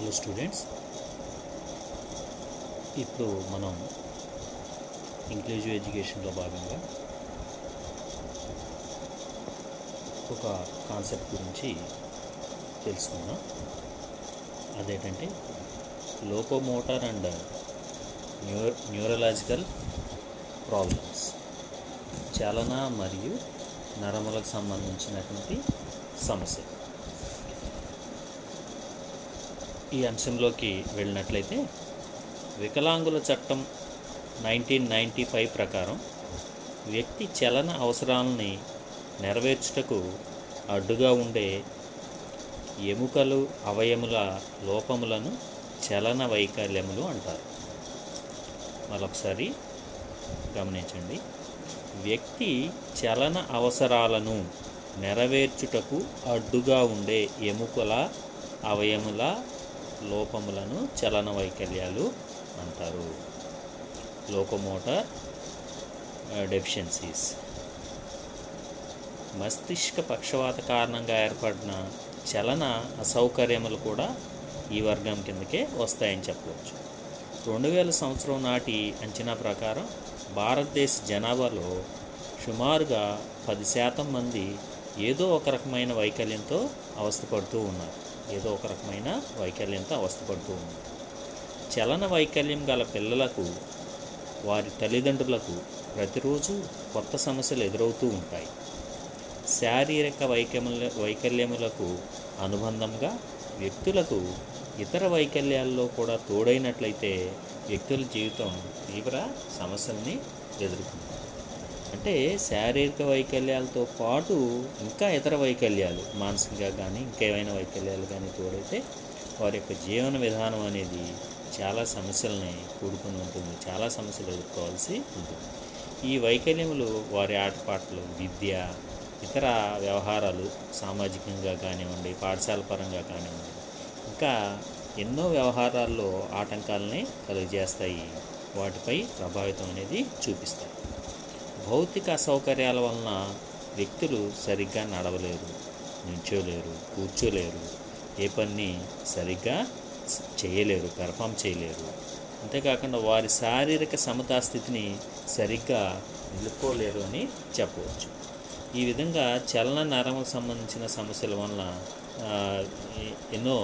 Hello students ఇప్పుడు మనం inclusive ఎడ్యుకేషన్లో భాగంగా ఒక కాన్సెప్ట్ గురించి తెలుసుకుందాం. అదేంటంటే locomotor and new neurological problems చలన మరియు నరములకు సంబంధించినటువంటి సమస్య ఈ అంశంలోకి వెళ్ళినట్లయితే వికలాంగుల చట్టం నైన్టీన్ నైంటీ ఫైవ్ ప్రకారం వ్యక్తి చలన అవసరాలని నెరవేర్చుటకు అడ్డుగా ఉండే ఎముకలు అవయముల లోపములను చలన వైకల్యములు అంటారు. మరొకసారి గమనించండి. వ్యక్తి చలన అవసరాలను నెరవేర్చుటకు అడ్డుగా ఉండే ఎముకల అవయముల లోపములను చలన వైకల్యాలు అంటారు. లోకోమోటార్ డెఫిషియన్సీస్ మస్తిష్క పక్షవాత కారణంగా ఏర్పడిన చలన అసౌకర్యములు కూడా ఈ వర్గం కిందకే వస్తాయని చెప్పవచ్చు. రెండు వేల సంవత్సరం నాటి అంచనా ప్రకారం భారతదేశ జనాభాలో సుమారుగా పది శాతం మంది ఏదో ఒక రకమైన వైకల్యంతో అవస్థపడుతూ ఉన్నారు. ఏదో ఒక రకమైన వైకల్యంతో అవస్థపడుతూ ఉంది. చలన వైకల్యం గల పిల్లలకు వారి తల్లిదండ్రులకు ప్రతిరోజు కొత్త సమస్యలు ఎదురవుతూ ఉంటాయి. శారీరక వైకల్య వైకల్యములకు అనుబంధంగా వ్యక్తులకు ఇతర వైకల్యాల్లో కూడా తోడైనట్లయితే వ్యక్తుల జీవితం తీవ్ర సమస్యల్ని ఎదుర్కొంటుంది. అంటే శారీరక వైకల్యాలతో పాటు ఇంకా ఇతర వైకల్యాలు మానసికంగా కానీ ఇంకేమైనా వైకల్యాలు కానీ తోడైతే వారి యొక్క జీవన విధానం అనేది చాలా సమస్యలని కూడుకుని ఉంటుంది చాలా సమస్యలు ఎదుర్కోవాల్సి ఉంటుంది. ఈ వైకల్యములు వారి ఆటపాటలు విద్య ఇతర వ్యవహారాలు సామాజికంగా కానివ్వండి పాఠశాల పరంగా కానివ్వండి ఇంకా ఎన్నో వ్యవహారాల్లో ఆటంకాలని కలుగజేస్తాయి వాటిపై ప్రభావితం అనేది చూపిస్తాయి. భౌతిక అసౌకర్యాల వలన వ్యక్తులు సరిగ్గా నడవలేరు నిల్చోలేరు కూర్చోలేరు. ఏ పని సరిగ్గా చేయలేరు పెర్ఫామ్ చేయలేరు. అంతేకాకుండా వారి శారీరక సమతా స్థితిని సరిగ్గా నిలుపుకోలేరు అని చెప్పవచ్చు. ఈ విధంగా చలన నరముకు సంబంధించిన సమస్యల వలన ఎన్నో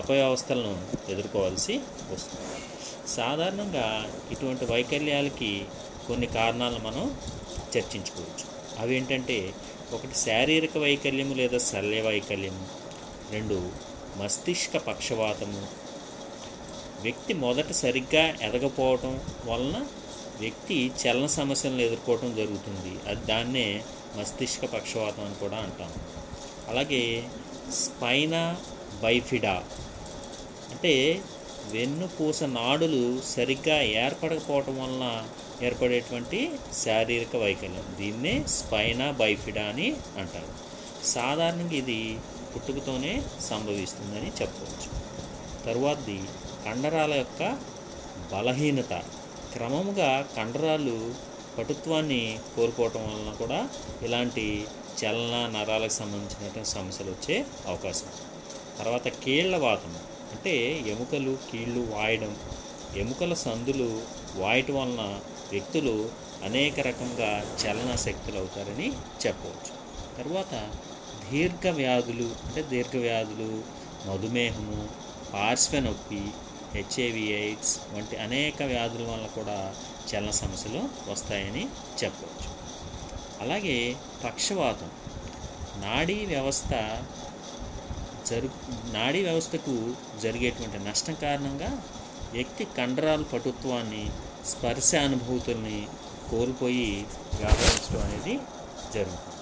అపవ్యవస్థలను ఎదుర్కోవాల్సి వస్తుంది. సాధారణంగా ఇటువంటి వైకల్యాలకి కొన్ని కారణాలను మనం చర్చించుకోవచ్చు. అవి ఏంటంటే ఒకటి శారీరక వైకల్యము లేదా శల్య వైకల్యము. రెండు మస్తిష్క పక్షవాతము. వ్యక్తి మొదట సరిగ్గా ఎదగపోవటం వలన వ్యక్తి చలన సమస్యలను ఎదుర్కోవటం జరుగుతుంది. అది దాన్నే మస్తిష్క పక్షవాతం అని కూడా అంటాం. అలాగే స్పైనా బైఫిడా. అంటే వెన్నుపూస నాడులు సరిగ్గా ఏర్పడకపోవటం వలన ఏర్పడేటువంటి శారీరక వైకల్యం. దీన్నే స్పైనా బైఫిడా అని అంటారు. సాధారణంగా ఇది పుట్టుకతోనే సంభవిస్తుందని చెప్పవచ్చు. తరువాతది కండరాల యొక్క బలహీనత. క్రమంగా కండరాలు పటుత్వాన్ని కోల్పోవటం వలన కూడా ఇలాంటి చలన నరాలకు సంబంధించినటువంటి సమస్యలు వచ్చే అవకాశం. తర్వాత కీళ్ళ వాతం. అంటే ఎముకలు కీళ్ళు వాయడం. ఎముకల సందులు వాయటం వలన వ్యక్తులు అనేక రకంగా చలన శక్తులు అవుతారని చెప్పవచ్చు. తర్వాత దీర్ఘ వ్యాధులు అంటే దీర్ఘ వ్యాధులు మధుమేహము పార్శ్వ నొప్పి హెచ్ఐవి ఎయిడ్స్ వంటి అనేక వ్యాధుల వల్ల కూడా చలన సమస్యలు వస్తాయని చెప్పవచ్చు. అలాగే పక్షవాతం. నాడీ వ్యవస్థ జరు నాడీ వ్యవస్థకు జరిగేటువంటి నష్టం కారణంగా వ్యక్తి కండరాల పటుత్వాన్ని స్పర్శ అనుభూతుల్ని కోల్పోయి వ్యవహరించడం అనేది జరుగుతుంది.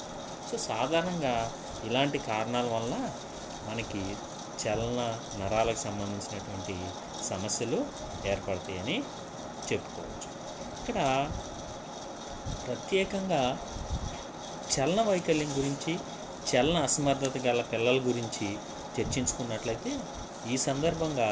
సో సాధారణంగా ఇలాంటి కారణాల వల్ల మనకి చలన నరాలకు సంబంధించినటువంటి సమస్యలు ఏర్పడతాయని చెప్పుకోవచ్చు. ఇక్కడ ప్రత్యేకంగా చలన వైకల్యం గురించి చలన అసమర్థత గల పిల్లల గురించి చర్చించుకున్నట్లయితే ఈ సందర్భంగా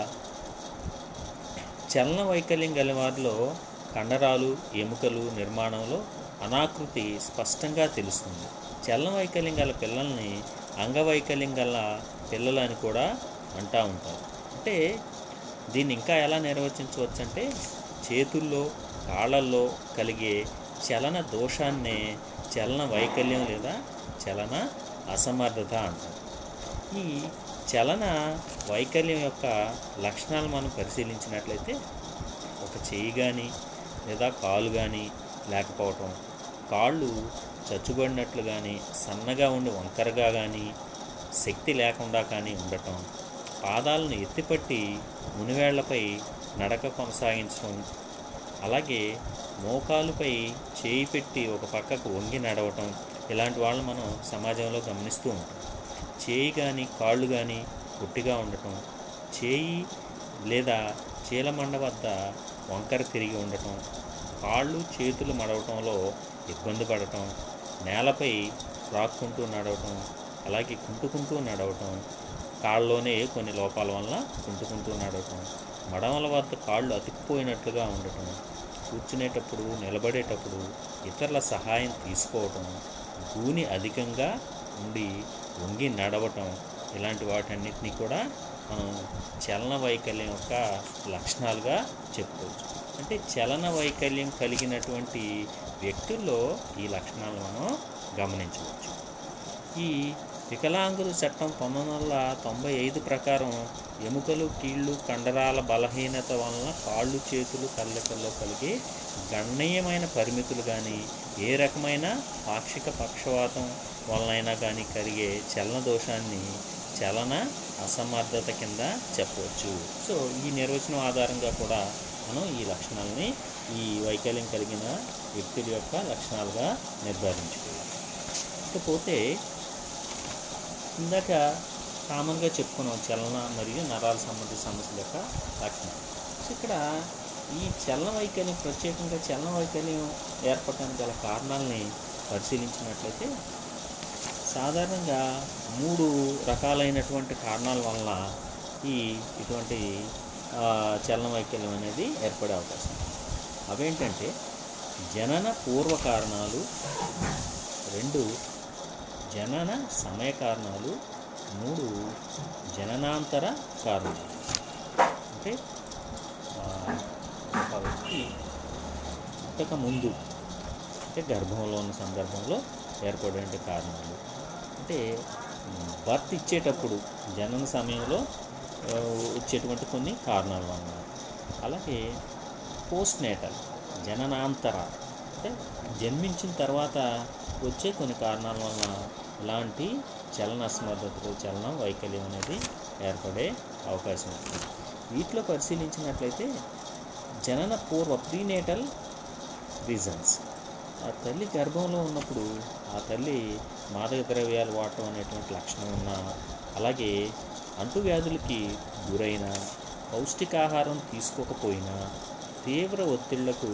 చలన వైకల్యం గల వారిలో కండరాలు ఎముకలు నిర్మాణంలో అనాకృతి స్పష్టంగా తెలుస్తుంది. చలన వైకల్యం గల పిల్లల్ని అంగవైకల్యం గల పిల్లలు అని కూడా అంటూ ఉంటారు. అంటే దీన్ని ఇంకా ఎలా నిర్వచించవచ్చు అంటే చేతుల్లో కాళ్ళల్లో కలిగే చలన దోషాన్నే చలన వైకల్యం లేదా చలన అసమర్థత అంటారు. ఈ చలన వైకల్యం యొక్క లక్షణాలు మనం పరిశీలించినట్లయితే ఒక చేయి కానీ లేదా కాలు కానీ లేకపోవటం కాళ్ళు చచ్చుబడినట్లు కానీ సన్నగా ఉండి వంకరగా కానీ శక్తి లేకుండా కానీ ఉండటం పాదాలను ఎత్తిపట్టి మునివేళ్ళపై నడక కొనసాగించడం అలాగే మోకాలుపై చేయి పెట్టి ఒక పక్కకు వంగి నడవటం ఇలాంటి వాళ్ళు మనం సమాజంలో గమనిస్తూ ఉంటాం. చేయి కానీ కాళ్ళు కానీ పొట్టిగా ఉండటం చేయి లేదా చీలమండ వద్ద వంకర తిరిగి ఉండటం కాళ్ళు చేతులు మడవటంలో ఇబ్బంది పడటం నేలపై రాక్కుంటూ నడవటం అలాగే కుంటుకుంటూ నడవటం కాళ్ళలోనే కొన్ని లోపాల వల్ల కుంటుకుంటూ నడవటం మడమల వద్ద కాళ్ళు అతుక్కుపోయినట్లుగా ఉండటం కూర్చునేటప్పుడు నిలబడేటప్పుడు ఇతరుల సహాయం తీసుకోవటం గూని అధికంగా ఉండి వంగి నడవటం ఇలాంటి వాటన్నిటినీ కూడా మనం చలన వైకల్యం యొక్క లక్షణాలుగా చెప్పుకోవచ్చు. అంటే చలన వైకల్యం కలిగినటువంటి వ్యక్తుల్లో ఈ లక్షణాలు మనం గమనించవచ్చు. ఈ వికలాంగుల చట్టం పంతొమ్మిది వందల తొంభై ఐదు ప్రకారం ఎముకలు కీళ్ళు కండరాల బలహీనత వలన కాళ్ళు చేతులు కళ్ళకల్లో కలిగే గణనీయమైన పరిమితులు కానీ ఏ రకమైన పాక్షిక పక్షవాతం వలనైనా కానీ కలిగే చలన దోషాన్ని చలన అసమర్థత కింద చెప్పవచ్చు. సో ఈ నిర్వచనం ఆధారంగా కూడా మనం ఈ లక్షణాలని ఈ వైకల్యం కలిగిన వ్యక్తుల యొక్క లక్షణాలుగా నిర్ధారించుకోవాలి. ఇకపోతే ఇందాక కామన్గా చెప్పుకున్నాం చలన మరియు నరాల సంబంధిత సమస్యల యొక్క లక్షణం. సో ఇక్కడ ఈ చలన వైకల్యం ప్రత్యేకంగా చలన వైకల్యం ఏర్పడటానికి గల కారణాలని పరిశీలించినట్లయితే సాధారణంగా మూడు రకాలైనటువంటి కారణాల వలన ఈ ఇటువంటి చలన వైకల్యం అనేది ఏర్పడే అవకాశం అవేంటంటే జనన పూర్వ కారణాలు రెండు జనన సమయ కారణాలు మూడు జననాంతర కారణాలు. అంటే ఒక వ్యక్తి పుట్టక ముందు అంటే గర్భంలో ఉన్న సందర్భంలో ఏర్పడే కారణాలు. అంటే బర్త్ ఇచ్చేటప్పుడు జనన సమయంలో వచ్చేటువంటి కొన్ని కారణాలు అన్నమాట. అలాగే పోస్ట్ నేటల్ జననాంతర అంటే జన్మించిన తర్వాత వచ్చే కొన్ని కారణాల వలన ఇలాంటి చలన అసమర్థతలు చలనం వైకల్యం అనేది ఏర్పడే అవకాశం ఉంది. వీటిలో పరిశీలించినట్లయితే జనన పూర్వ ప్రీనేటల్ రీజన్స్. ఆ తల్లి గర్భంలో ఉన్నప్పుడు ఆ తల్లి మాదక ద్రవ్యాలు వాడటం అనేటువంటి లక్షణం ఉన్న అలాగే అంటువ్యాధులకి గురైన పౌష్టికాహారం తీసుకోకపోయినా తీవ్ర ఒత్తిళ్ళకు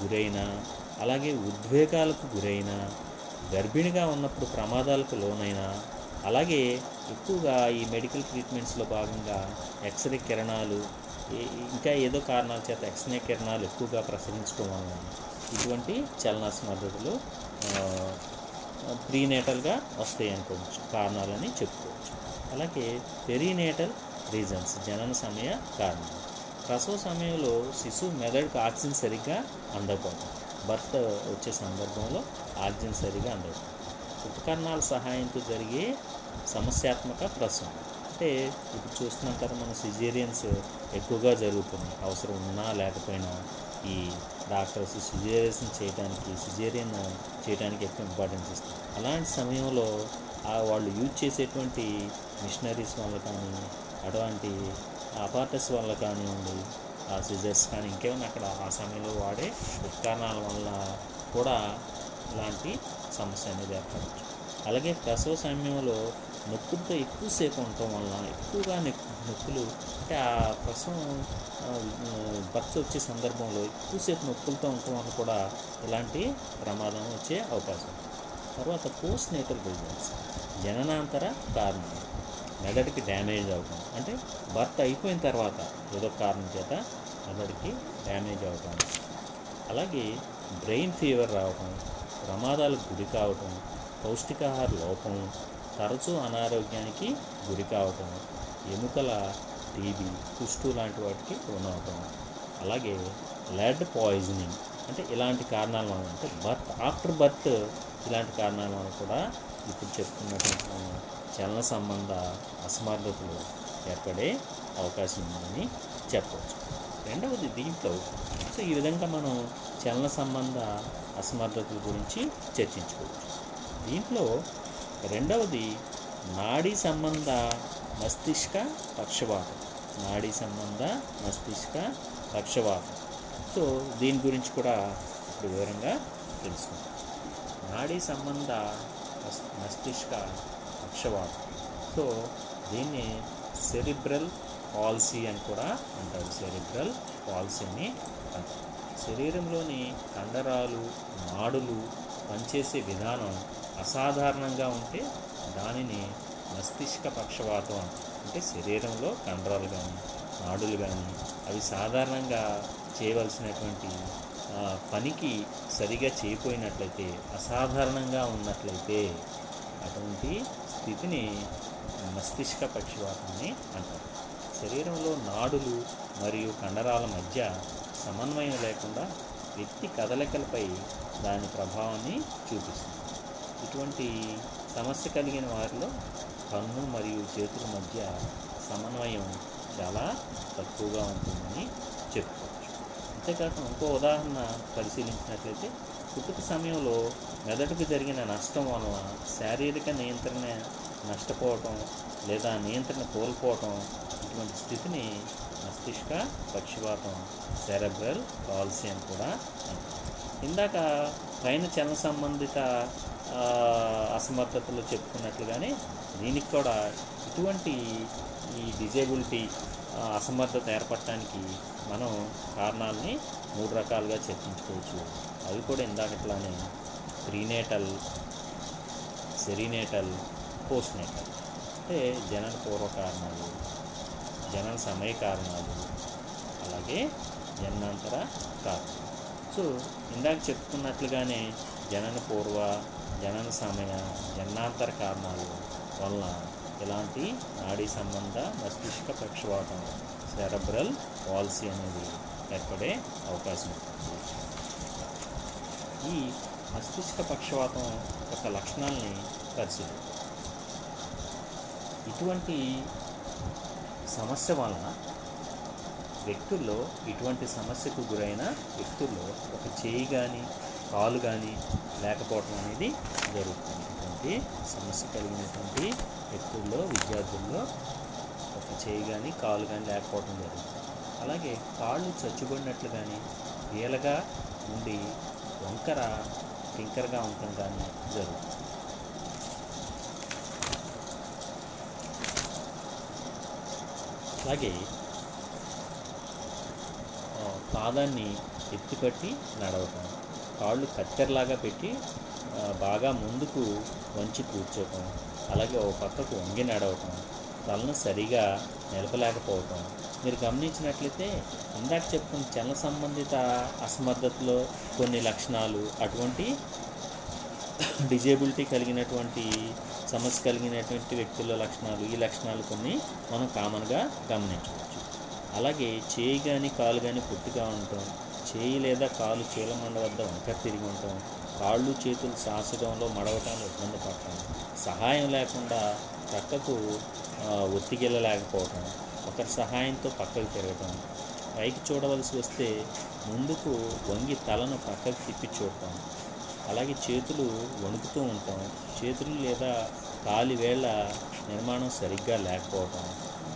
గురైన అలాగే ఉద్వేగాలకు గురైన గర్భిణిగా ఉన్నప్పుడు ప్రమాదాలకు లోనైన అలాగే ఎక్కువగా ఈ మెడికల్ ట్రీట్మెంట్స్లో భాగంగా ఎక్స్రే కిరణాలు ఇంకా ఏదో కారణాల చేత ఎక్స్రే కిరణాలు ఎక్కువగా ప్రసరించడం వలన ఇటువంటి చలనాస్మర్థతలు ప్రీనేటల్గా వస్తాయి అనుకోవచ్చు. కారణాలని చెప్పుకోవచ్చు. అలాగే పెరీనేటల్ రీజన్స్ జనన సమయ కారణాలు. ప్రసవ సమయంలో శిశువు మెదడుకు ఆక్సిజన్ సరిగ్గా అందకపోతుంది భర్త వచ్చే సందర్భంలో ఆక్సిజన్ అందరు ఉపకరణాల సహాయంతో జరిగే సమస్యాత్మక ప్రసవం అంటే ఇప్పుడు చూస్తున్నాం కదా మన సిజేరియన్స్ ఎక్కువగా జరుగుతున్నాయి. అవసరం ఉన్నా లేకపోయినా ఈ డాక్టర్స్ సిజేరియన్స్ చేయడానికి సిజేరియన్ చేయడానికి ఎక్కువ ఇంపార్టెన్స్ ఇస్తారు అలాంటి సమయంలో ఆ వాళ్ళు యూజ్ చేసేటువంటి మిషనరీస్ వల్ల కానీ అటువంటి అపార్టస్ వల్ల కానివ్వండి సిజర్స్ కానీ ఇంకేమైనా అక్కడ ఆ సమయంలో వాడే ఉపకరణాల వల్ల కూడా ఇలాంటి సమస్య అనేది ఏర్పడవచ్చు. అలాగే ప్రసవ సమయంలో నొప్పులతో ఎక్కువసేపు ఉండటం వల్ల ఎక్కువగా నొప్పులు అంటే ఆ ప్రసవం భర్త వచ్చే సందర్భంలో ఎక్కువసేపు నొప్పులతో ఉండటం వల్ల కూడా ఇలాంటి ప్రమాదం వచ్చే అవకాశం తర్వాత పోస్ట్ నేటల్ బిజినెస్ జననాంతర కారణం మెదడుకి డ్యామేజ్ అవటం అంటే భర్త అయిపోయిన తర్వాత ఏదో కారణం చేత మెదడుకి డ్యామేజ్ అవటం అలాగే బ్రెయిన్ ఫీవర్ రావటం ప్రమాదాలకు గురి కావటం పౌష్టికాహార లోపం తరచూ అనారోగ్యానికి గురి కావటం ఎముకల టీబీ కుష్టు లాంటి వాటికి లోనవటం అలాగే లెడ్ పాయిజనింగ్ అంటే ఇలాంటి కారణాల వలన అంటే బర్త్ ఆఫ్టర్ బర్త్ ఇలాంటి కారణాల వలన కూడా ఇప్పుడు చెప్తున్నటువంటి చలన సంబంధ అసమర్థతలు ఏర్పడే అవకాశం ఉందని చెప్పవచ్చు. రెండవది దీంట్లో సో ఈ విధంగా మనం చలన సంబంధ అసమర్థతల గురించి చర్చించుకోవచ్చు. దీంట్లో రెండవది నాడీ సంబంధ మస్తిష్క పక్షవాతం. నాడీ సంబంధ మస్తిష్క పక్షవాతం. సో దీని గురించి కూడా ఇప్పుడు వివరంగా తెలుసుకుందాం. నాడీ సంబంధ మస్తిష్క పక్షవాతం. సో దీన్ని సెరిబ్రల్ పాలసీ అని కూడా అంటారు. సెరిబ్రల్ పాలసీని అంటారు. శరీరంలోని కండరాలు నాడులు పనిచేసే విధానం అసాధారణంగా ఉంటే దానిని మస్తిష్క పక్షవాతం అంటే శరీరంలో కండరాలు కానీ నాడులు కానీ అవి సాధారణంగా చేయవలసినటువంటి పనికి సరిగా చేయకపోయినట్లయితే అసాధారణంగా ఉన్నట్లయితే అటువంటి స్థితిని మస్తిష్క పక్షవాతాన్ని అంటారు. శరీరంలో నాడులు మరియు కండరాల మధ్య సమన్వయం లేకుండా వ్యక్తి కదలికలపై దాని ప్రభావాన్ని చూపిస్తుంది. ఇటువంటి సమస్య కలిగిన వారిలో కన్ను మరియు చేతుల మధ్య సమన్వయం చాలా తక్కువగా ఉంటుందని చెప్పుకోవచ్చు. అంతేకాకుండా ఇంకో ఉదాహరణ పరిశీలించినట్లయితే పుట్టుక సమయంలో మెదడుకు జరిగిన నష్టం వలన శారీరక నియంత్రణ నష్టపోవటం లేదా నియంత్రణ కోల్పోవటం ఇటువంటి స్థితిని మస్తిష్క పక్షిపాతం సెరబ్రల్ పాలసీ అని కూడా ఇందాక పైన చలన సంబంధిత అసమర్థతలు చెప్పుకున్నట్లుగానే దీనికి కూడా ఇటువంటి ఈ డిజేబిలిటీ అసమర్థత ఏర్పడటానికి మనం కారణాలని మూడు రకాలుగా చర్చించుకోవచ్చు. అవి కూడా ఇందాకట్లానే ప్రీనేటల్ సెరీనేటల్ పోస్ట్నేటల్. అంటే జనన పూర్వ కారణాలు జనన సమయ కారణాలు. అలాగే జన్మాంతర కారణాలు. సో ఇందాక చెప్పుకున్నట్లుగానే జనన పూర్వ జనన సమయ జన్మాంతర కారణాలు వలన ఇలాంటి నాడీ సంబంధ మస్తిష్క పక్షవాతం సెరబ్రల్ పాలసీ అనేది ఏర్పడే అవకాశం ఉంటుంది. ఈ మస్తిష్క పక్షవాతం యొక్క లక్షణాలని పరిశీలిద్దాం. ఇటువంటి సమస్య వలన వ్యక్తుల్లో ఇటువంటి సమస్యకు గురైన వ్యక్తుల్లో ఒక చేయి కానీ కాలు కానీ లేకపోవటం అనేది జరుగుతుంది. ఇటువంటి సమస్య కలిగినటువంటి వ్యక్తుల్లో విద్యార్థుల్లో ఒక చేయి కానీ కాలు కానీ లేకపోవటం జరుగుతుంది. అలాగే కాళ్ళు చచ్చుబడినట్లు కానీ వీలగా ఉండి వంకర టింకరగా ఉండటం కానీ జరుగుతుంది. అలాగే పాదాన్ని ఎత్తుకట్టి నడవటం. కాళ్ళు కత్తెరలాగా పెట్టి బాగా ముందుకు వంచి కూర్చోటం. అలాగే ఓ పక్కకు వంగి నడవటం. తలను సరిగా నిలపలేకపోవటం. మీరు గమనించినట్లయితే ఇందాక చెప్పుకున్న చలన సంబంధిత అసమర్థతలో కొన్ని లక్షణాలు అటువంటి డిజేబిలిటీ కలిగినటువంటి సమస్య కలిగినటువంటి వ్యక్తుల లక్షణాలు ఈ లక్షణాలు కొన్ని మనం కామన్గా గమనించవచ్చు. అలాగే చేయి కానీ కాలు కానీ పొట్టిగా ఉండటం చేయి లేదా కాలు చీలమండ వద్ద వంకర తిరిగి ఉండటం కాళ్ళు చేతులు శాసకంలో మడవటానికి ఇబ్బంది పడటం సహాయం లేకుండా చక్కకు ఆ, ఒకరి సహాయంతో పక్కకు తిరగటం పైకి చూడవలసి వస్తే ముందుకు వంగి తలను పక్కకు తిప్పి చూడటం అలాగే చేతులు వణుకుతూ ఉంటాం. చేతులు లేదా కాలి వేళ్ళ నిర్మాణం సరిగ్గా లేకపోవటం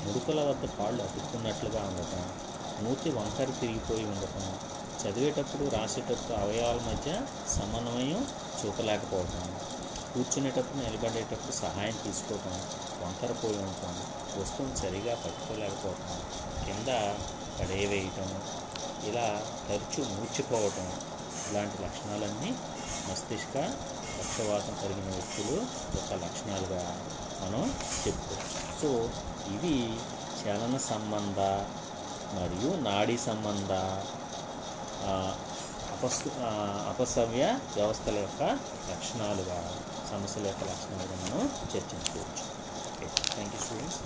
ముడుకుల వద్ద కాళ్ళు అతుక్కున్నట్లుగా ఉండటం మూతి వంకర తిరిగిపోయి ఉండటం చదివేటప్పుడు రాసేటప్పుడు అవయవాల మధ్య సమన్వయం చూపలేకపోవటం కూర్చునేటప్పుడు నిలబడేటప్పుడు సహాయం తీసుకోవటం వంకర పోయి ఉండటం వస్తువును సరిగా పట్టుకోలేకపోవటం కింద పడేవేయటం ఇలా తరచూ మూర్చిపోవటం ఇలాంటి లక్షణాలన్నీ మస్తిష్క పక్షవాతం కలిగిన వ్యక్తులు యొక్క లక్షణాలుగా మనం చెప్పుకోవచ్చు. సో ఇవి చలన సంబంధ మరియు నాడీ సంబంధ అపస్తు అపసవ్య వ్యవస్థల యొక్క లక్షణాలుగా సమస్యల యొక్క లక్షణాలుగా మనం చర్చించుకోవచ్చు. Okay thank you students